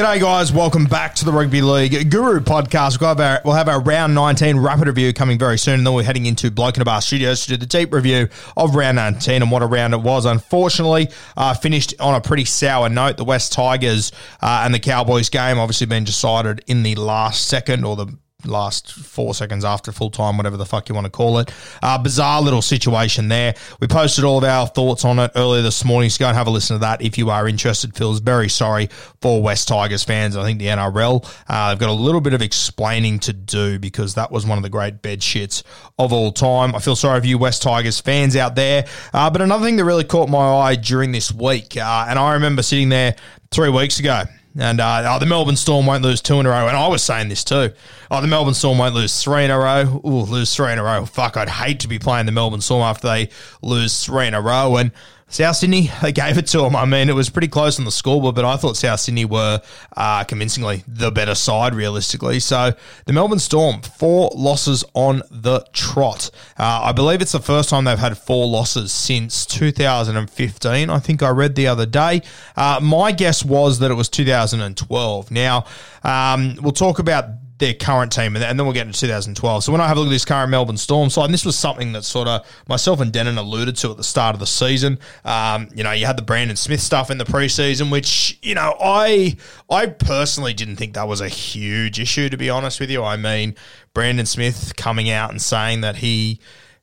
G'day, guys. Welcome back to the Rugby League Guru podcast. We'll have, our, we'll have our round 19 rapid review coming very soon, and then we're heading into Bloke in a Bar Studios to do the deep review of round 19 and what a round it was. Unfortunately, uh, finished on a pretty sour note. The West Tigers uh, and the Cowboys game obviously been decided in the last second or the last four seconds after full time, whatever the fuck you want to call it. Uh, bizarre little situation there. We posted all of our thoughts on it earlier this morning, so go and have a listen to that if you are interested. Feels very sorry for West Tigers fans. I think the NRL, uh, they've got a little bit of explaining to do because that was one of the great bed shits of all time. I feel sorry for you West Tigers fans out there. Uh, but another thing that really caught my eye during this week, uh, and I remember sitting there three weeks ago and uh, oh, the Melbourne Storm won't lose two in a row. And I was saying this too. Oh, the Melbourne Storm won't lose three in a row. Ooh, lose three in a row. Fuck, I'd hate to be playing the Melbourne Storm after they lose three in a row. And South Sydney, they gave it to them. I mean, it was pretty close on the scoreboard, but I thought South Sydney were uh, convincingly the better side, realistically. So the Melbourne Storm, four losses on the trot. Uh, I believe it's the first time they've had four losses since 2015. I think I read the other day. Uh, my guess was that it was 2012. Now, um, we'll talk about their current team, and then we'll get into 2012. So when I have a look at this current Melbourne Storm side, and this was something that sort of myself and Denon alluded to at the start of the season. Um, you know, you had the Brandon Smith stuff in the preseason, which you know I I personally didn't think that was a huge issue. To be honest with you, I mean Brandon Smith coming out and saying that he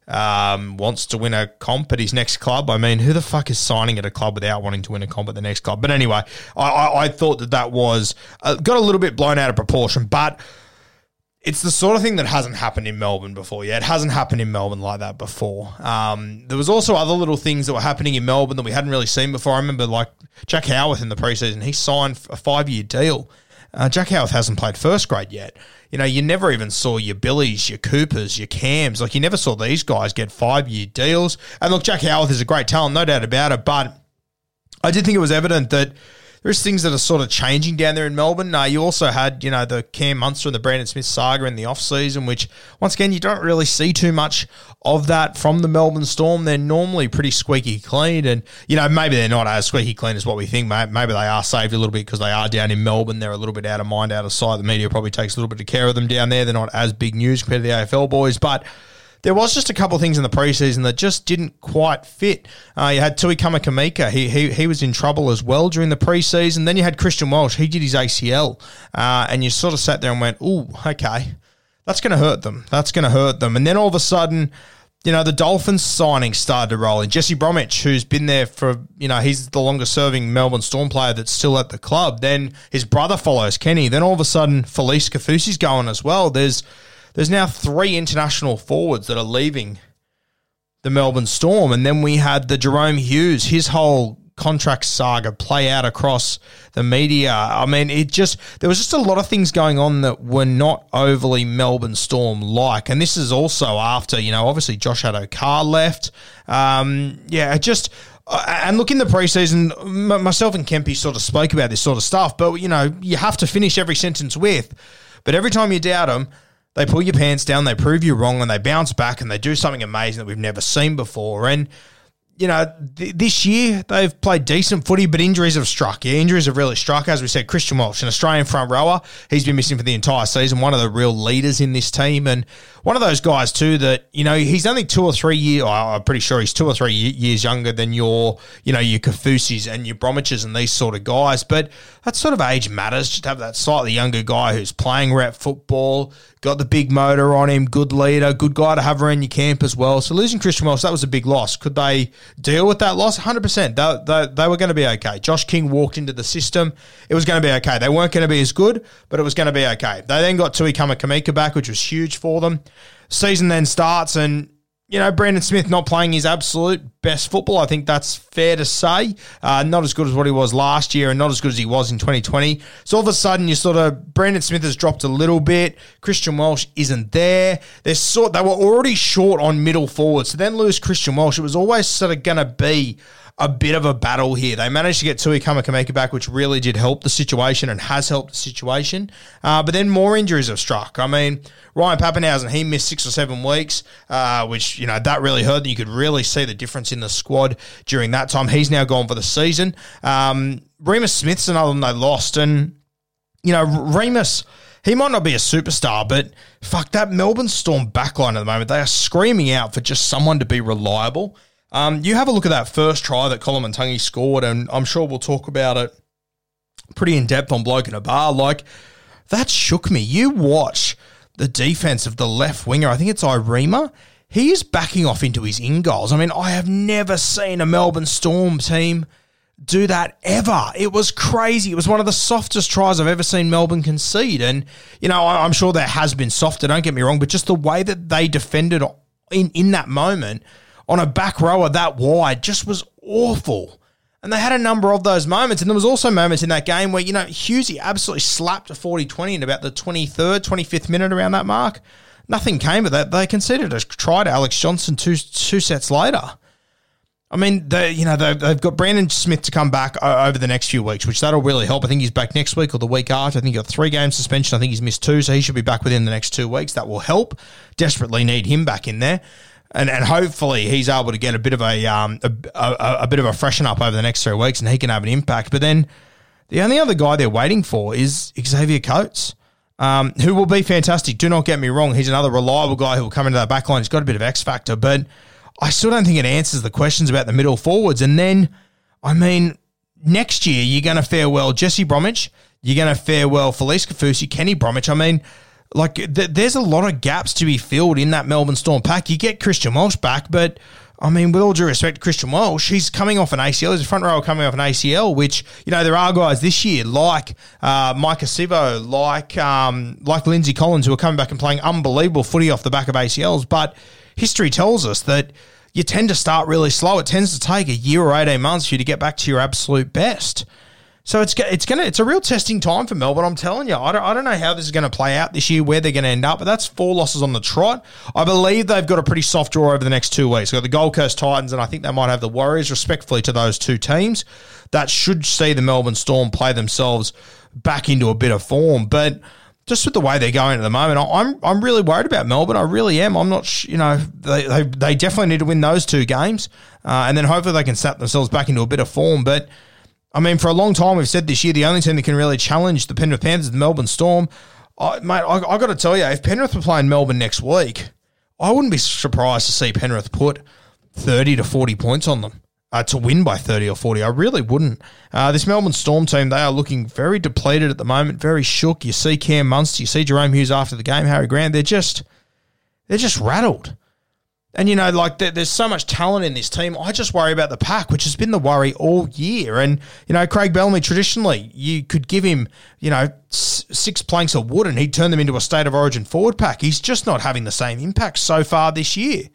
um, wants to win a comp at his next club. I mean, who the fuck is signing at a club without wanting to win a comp at the next club? But anyway, I, I, I thought that that was uh, got a little bit blown out of proportion, but it's the sort of thing that hasn't happened in Melbourne before. Yeah, it hasn't happened in Melbourne like that before. Um, there was also other little things that were happening in Melbourne that we hadn't really seen before. I remember like Jack Howarth in the preseason, he signed a five year deal. Uh, Jack Howarth hasn't played first grade yet. You know, you never even saw your Billies, your Coopers, your Cams. Like, you never saw these guys get five year deals. And look, Jack Howarth is a great talent, no doubt about it. But I did think it was evident that there's things that are sort of changing down there in Melbourne. Uh, you also had, you know, the Cam Munster and the Brandon Smith saga in the off season, which once again you don't really see too much of that from the Melbourne Storm. They're normally pretty squeaky clean, and you know maybe they're not as squeaky clean as what we think. Maybe they are saved a little bit because they are down in Melbourne. They're a little bit out of mind, out of sight. The media probably takes a little bit of care of them down there. They're not as big news compared to the AFL boys, but there was just a couple of things in the preseason that just didn't quite fit. Uh, you had Tui Kamikamica. He, he he was in trouble as well during the preseason. Then you had Christian Welch. He did his ACL. Uh, and you sort of sat there and went, ooh, okay, that's going to hurt them. That's going to hurt them. And then all of a sudden, you know, the Dolphins signing started to roll in. Jesse Bromwich, who's been there for, you know, he's the longest serving Melbourne Storm player that's still at the club. Then his brother follows Kenny. Then all of a sudden, Felise Kaufusi's going as well. There's there's now three international forwards that are leaving the Melbourne Storm. And then we had the Jahrome Hughes, his whole contract saga play out across the media. I mean, it just, there was just a lot of things going on that were not overly Melbourne Storm like. And this is also after, you know, obviously Josh Addo-Carr left. Um, yeah, just, Uh, and look in the preseason, myself and Kempy sort of spoke about this sort of stuff, but you know, you have to finish every sentence with, but every time you doubt them, they pull your pants down, they prove you wrong, and they bounce back and they do something amazing that we've never seen before. And you know, th- this year they've played decent footy, but injuries have struck. Yeah, injuries have really struck. As we said, Christian Welch, an Australian front rower, he's been missing for the entire season. One of the real leaders in this team, and one of those guys too that you know he's only two or three years. I'm pretty sure he's two or three years younger than your, you know, your Kaufusis and your Bromwiches and these sort of guys. But that sort of age matters. Just have that slightly younger guy who's playing rep football, got the big motor on him, good leader, good guy to have around your camp as well. So losing Christian Welch, that was a big loss. Could they deal with that loss? 100%. They, they, they were going to be okay. Josh King walked into the system. It was going to be okay. They weren't going to be as good, but it was going to be okay. They then got Tui Kamikamica back, which was huge for them. Season then starts and you know, Brandon Smith not playing his absolute best football. I think that's fair to say. Uh, not as good as what he was last year and not as good as he was in 2020. So all of a sudden, you sort of, Brandon Smith has dropped a little bit. Christian Welch isn't there. They're sort, they were already short on middle forward. So then lose Christian Welch. It was always sort of going to be a bit of a battle here. They managed to get Tui Kamikamica back, which really did help the situation and has helped the situation. Uh, but then more injuries have struck. I mean, Ryan Papenhuyzen, he missed six or seven weeks, uh, which, you know, that really hurt. You could really see the difference in the squad during that time. He's now gone for the season. Um, Reimis Smith's another one they lost. And, you know, Remus he might not be a superstar, but fuck that Melbourne Storm backline at the moment. They are screaming out for just someone to be reliable. Um, you have a look at that first try that Koloamatangi scored, and I'm sure we'll talk about it pretty in depth on Bloke in a Bar. Like, that shook me. You watch the defense of the left winger, I think it's Irema. He is backing off into his in goals. I mean, I have never seen a Melbourne Storm team do that ever. It was crazy. It was one of the softest tries I've ever seen Melbourne concede. And, you know, I'm sure there has been softer, don't get me wrong, but just the way that they defended in, in that moment – on a back rower that wide just was awful. And they had a number of those moments. And there was also moments in that game where, you know, Hughesy absolutely slapped a 40-20 in about the 23rd, 25th minute around that mark. Nothing came of that. They conceded a try to Alex Johnson two two sets later. I mean, they, you know, they've, they've got Brandon Smith to come back over the next few weeks, which that'll really help. I think he's back next week or the week after. I think he got three game suspension. I think he's missed two, so he should be back within the next two weeks. That will help. Desperately need him back in there and and hopefully he's able to get a bit of a um a, a, a, bit of a freshen up over the next three weeks, and he can have an impact. But then the only other guy they're waiting for is Xavier Coates, um, who will be fantastic. Do not get me wrong; he's another reliable guy who will come into that back line. He's got a bit of X factor, but I still don't think it answers the questions about the middle forwards. And then, I mean, next year you're going to farewell Jesse Bromwich, you're going to farewell Felise Kaufusi, Kenny Bromwich. I mean like, th- there's a lot of gaps to be filled in that Melbourne Storm pack. You get Christian Welch back, but I mean, with all due respect to Christian Welch, he's coming off an ACL. He's a front row coming off an ACL, which, you know, there are guys this year like uh, Maika Sivo, like, um, like Lindsay Collins, who are coming back and playing unbelievable footy off the back of ACLs. But history tells us that you tend to start really slow. It tends to take a year or 18 months for you to get back to your absolute best. So it's it's gonna it's a real testing time for Melbourne. I'm telling you, I don't, I don't know how this is going to play out this year, where they're going to end up. But that's four losses on the trot. I believe they've got a pretty soft draw over the next two weeks. Got the Gold Coast Titans, and I think they might have the Warriors. Respectfully to those two teams, that should see the Melbourne Storm play themselves back into a bit of form. But just with the way they're going at the moment, I'm I'm really worried about Melbourne. I really am. I'm not, you know, they they, they definitely need to win those two games, uh, and then hopefully they can snap themselves back into a bit of form. But I mean, for a long time, we've said this year the only team that can really challenge the Penrith Panthers is the Melbourne Storm. I, mate, I, I got to tell you, if Penrith were playing Melbourne next week, I wouldn't be surprised to see Penrith put 30 to 40 points on them. Uh, to win by 30 or 40. I really wouldn't. Uh, this Melbourne Storm team, they are looking very depleted at the moment, very shook. You see Cam Munster, you see Jahrome Hughes after the game, Harry Grant, they're just, they're just rattled. And, you know, like there's so much talent in this team. I just worry about the pack, which has been the worry all year. And, you know, Craig Bellamy, traditionally, you could give him, you know, six planks of wood and he'd turn them into a state of origin forward pack. He's just not having the same impact so far this year.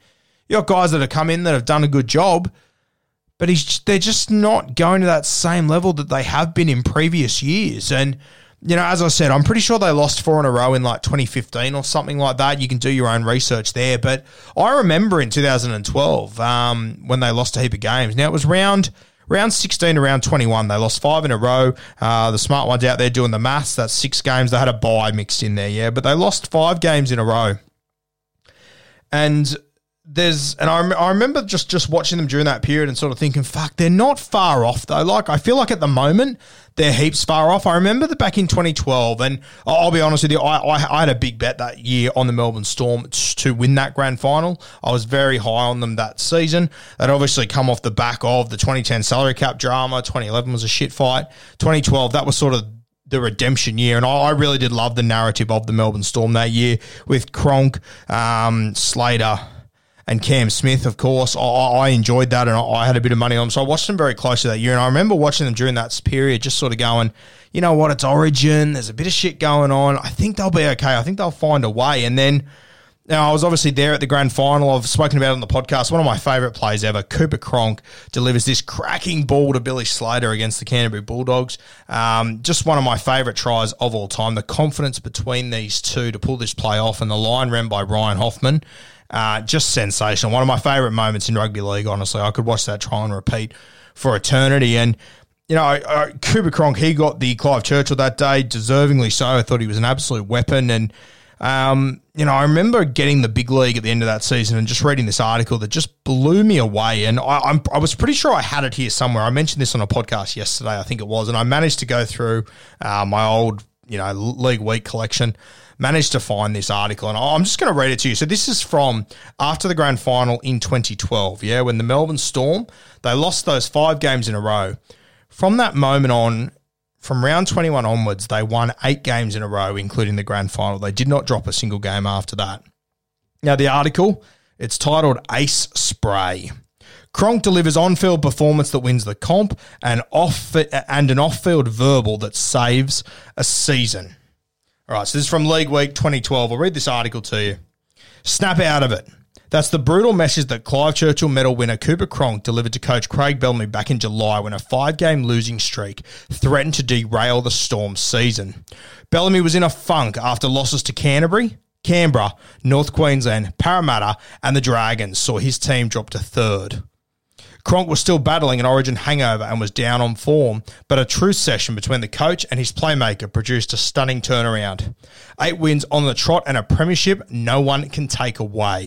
You got guys that have come in that have done a good job, but he's they're just not going to that same level that they have been in previous years. And you know, as I said, I'm pretty sure they lost four in a row in like 2015 or something like that. You can do your own research there. But I remember in 2012 um, when they lost a heap of games. Now, it was round round 16 to round 21. They lost five in a row. Uh, the smart ones out there doing the maths, that's six games. They had a bye mixed in there, yeah. But they lost five games in a row. And there's and I, I remember just just watching them during that period and sort of thinking, fuck, they're not far off though. Like I feel like at the moment they're heaps far off. I remember that back in 2012, and I'll be honest with you, I, I, I had a big bet that year on the Melbourne Storm to win that grand final. I was very high on them that season. They'd obviously come off the back of the 2010 salary cap drama. 2011 was a shit fight. 2012, that was sort of the redemption year. And I, really did love the narrative of the Melbourne Storm that year with Cronk, um, Slater, and Cam Smith, of course. I, I enjoyed that and I had a bit of money on them. So I watched them very closely that year. And I remember watching them during that period, just sort of going, you know what, it's origin. There's a bit of shit going on. I think they'll be okay. I think they'll find a way. And then. Now, I was obviously there at the grand final. I've spoken about it on the podcast. One of my favourite plays ever, Cooper Cronk, delivers this cracking ball to Billy Slater against the Canterbury Bulldogs. Um, just one of my favourite tries of all time. The confidence between these two to pull this play off, and the line ran by Ryan Hoffman. Uh, just sensational. One of my favourite moments in rugby league, honestly. I could watch that try and repeat for eternity. And, you know, uh, Cooper Cronk, he got the Clive Churchill that day, deservingly so. I thought he was an absolute weapon. And, um, you know, I remember getting the big league at the end of that season and just reading this article that just blew me away. And I, I'm, I was pretty sure I had it here somewhere. I mentioned this on a podcast yesterday, I think it was. And I managed to go through uh, my old, you know, League Week collection managed to find this article, and I'm just going to read it to you. So this is from after the grand final in 2012. Yeah, when the Melbourne Storm they lost those five games in a row. From that moment on, from round 21 onwards, they won eight games in a row, including the grand final. They did not drop a single game after that. Now the article it's titled Ace Spray. Cronk delivers on-field performance that wins the comp and off and an off-field verbal that saves a season. All right, so this is from League Week 2012. I'll read this article to you. Snap out of it. That's the brutal message that Clive Churchill medal winner Cooper Cronk delivered to coach Craig Bellamy back in July when a five game losing streak threatened to derail the Storm's season. Bellamy was in a funk after losses to Canterbury, Canberra, North Queensland, Parramatta, and the Dragons saw his team drop to third. Cronk was still battling an origin hangover and was down on form, but a truce session between the coach and his playmaker produced a stunning turnaround. Eight wins on the trot and a premiership no one can take away.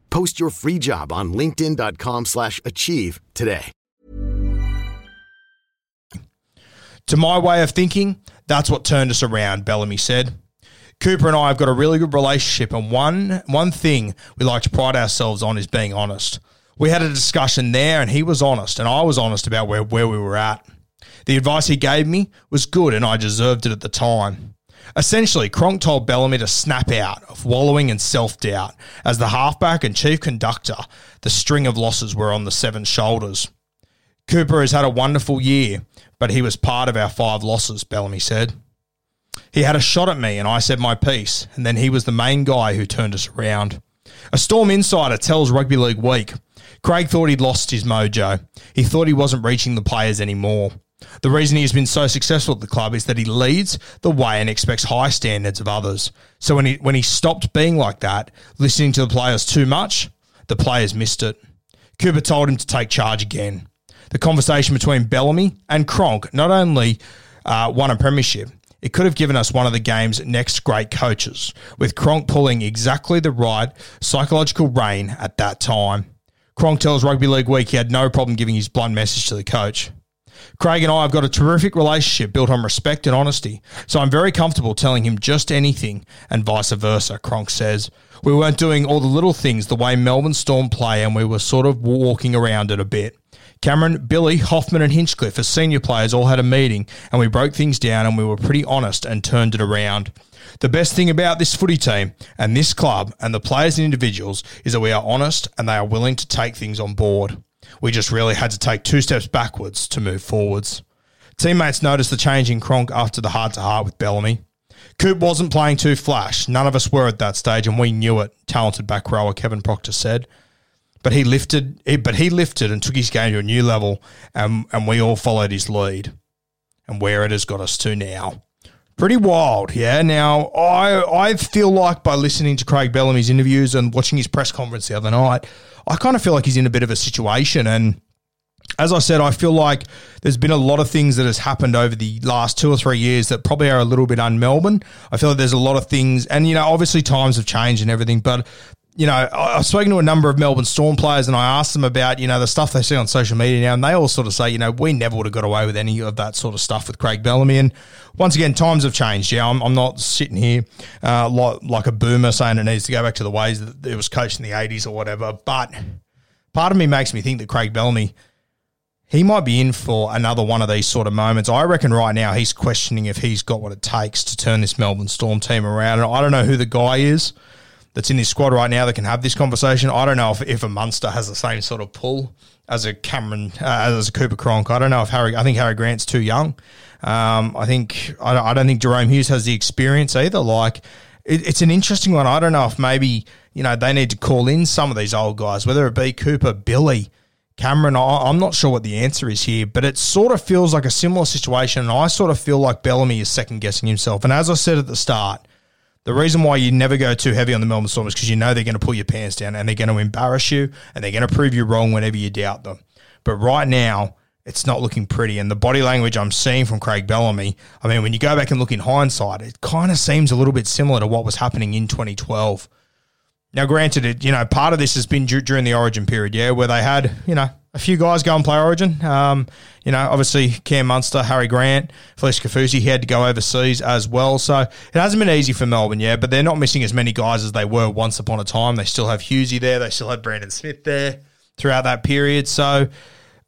Post your free job on linkedin.com slash achieve today. To my way of thinking, that's what turned us around, Bellamy said. Cooper and I have got a really good relationship and one one thing we like to pride ourselves on is being honest we had a discussion there and he was honest and I was honest about where, where we were at. The advice he gave me was good and I deserved it at the time. Essentially, Cronk told Bellamy to snap out of wallowing in self doubt. As the halfback and chief conductor, the string of losses were on the seven shoulders. Cooper has had a wonderful year, but he was part of our five losses, Bellamy said. He had a shot at me and I said my piece, and then he was the main guy who turned us around. A Storm insider tells Rugby League Week Craig thought he'd lost his mojo. He thought he wasn't reaching the players anymore. The reason he has been so successful at the club is that he leads the way and expects high standards of others. So when he when he stopped being like that, listening to the players too much, the players missed it. Cooper told him to take charge again. The conversation between Bellamy and Cronk not only uh, won a premiership, it could have given us one of the game's next great coaches, with Cronk pulling exactly the right psychological rein at that time. Cronk tells Rugby League Week he had no problem giving his blunt message to the coach. Craig and I have got a terrific relationship built on respect and honesty, so I'm very comfortable telling him just anything and vice versa, Cronk says. We weren't doing all the little things the way Melbourne Storm play, and we were sort of walking around it a bit. Cameron, Billy, Hoffman, and Hinchcliffe, as senior players, all had a meeting, and we broke things down and we were pretty honest and turned it around. The best thing about this footy team and this club and the players and individuals is that we are honest and they are willing to take things on board. We just really had to take two steps backwards to move forwards. Teammates noticed the change in Cronk after the heart to heart with Bellamy. Coop wasn't playing too flash. None of us were at that stage, and we knew it. Talented back rower Kevin Proctor said, but he lifted. But he lifted and took his game to a new level, and and we all followed his lead, and where it has got us to now. Pretty wild, yeah. Now I I feel like by listening to Craig Bellamy's interviews and watching his press conference the other night, I kind of feel like he's in a bit of a situation and as I said, I feel like there's been a lot of things that has happened over the last two or three years that probably are a little bit un-Melbourne. I feel like there's a lot of things, and you know, obviously times have changed and everything, but you know, I've spoken to a number of Melbourne Storm players and I asked them about, you know, the stuff they see on social media now, and they all sort of say, you know, we never would have got away with any of that sort of stuff with Craig Bellamy. And once again, times have changed. Yeah, I'm, I'm not sitting here uh, like, like a boomer saying it needs to go back to the ways that it was coached in the 80s or whatever. But part of me makes me think that Craig Bellamy, he might be in for another one of these sort of moments. I reckon right now he's questioning if he's got what it takes to turn this Melbourne Storm team around. And I don't know who the guy is that's in his squad right now that can have this conversation. I don't know if, if a Munster has the same sort of pull as a Cameron, uh, as a Cooper Cronk. I don't know if Harry, I think Harry Grant's too young. Um, I think, I don't, I don't think Jahrome Hughes has the experience either. Like, it, it's an interesting one. I don't know if maybe, you know, they need to call in some of these old guys, whether it be Cooper, Billy, Cameron, I, am not sure what the answer is here, but it sort of feels like a similar situation. And I sort of feel like Bellamy is second guessing himself. And as I said at the start, the reason why you never go too heavy on the Melbourne Storm is because you know they're going to pull your pants down and they're going to embarrass you and they're going to prove you wrong whenever you doubt them. But right now, it's not looking pretty. And the body language I'm seeing from Craig Bellamy, I mean, when you go back and look in hindsight, it kind of seems a little bit similar to what was happening in 2012. Now, granted, it you know part of this has been during the Origin period, yeah, where they had you know a few guys go and play Origin. Um, you know, obviously Cam Munster, Harry Grant, Felise Kaufusi, he had to go overseas as well. So it hasn't been easy for Melbourne, yeah, but they're not missing as many guys as they were once upon a time. They still have Hughesy there. They still had Brandon Smith there throughout that period. So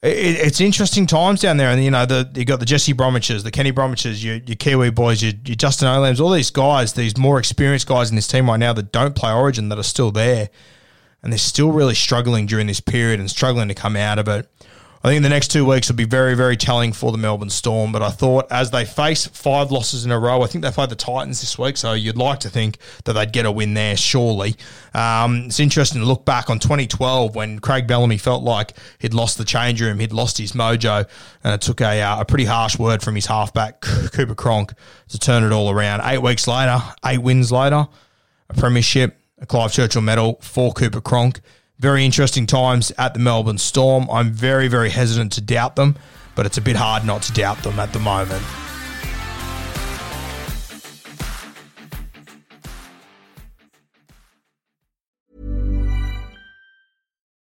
it, it's interesting times down there. And, you know, the, you got the Jesse Bromwiches, the Kenny Bromwiches, your, your Kiwi boys, your, your Justin Olams, all these guys, these more experienced guys in this team right now that don't play Origin that are still there and they're still really struggling during this period and struggling to come out of it. I think the next two weeks will be very, very telling for the Melbourne Storm. But I thought as they face five losses in a row, I think they played the Titans this week, so you'd like to think that they'd get a win there, surely. Um, it's interesting to look back on 2012 when Craig Bellamy felt like he'd lost the change room, he'd lost his mojo, and it took a, uh, a pretty harsh word from his halfback, Cooper Cronk, to turn it all around. Eight weeks later, eight wins later, a premiership, a Clive Churchill medal for Cooper Cronk. Very interesting times at the Melbourne Storm. I'm very, very hesitant to doubt them, but it's a bit hard not to doubt them at the moment.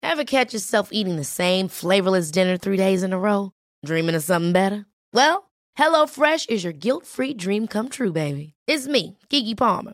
Ever catch yourself eating the same flavorless dinner three days in a row? Dreaming of something better? Well, HelloFresh is your guilt free dream come true, baby. It's me, Keke Palmer.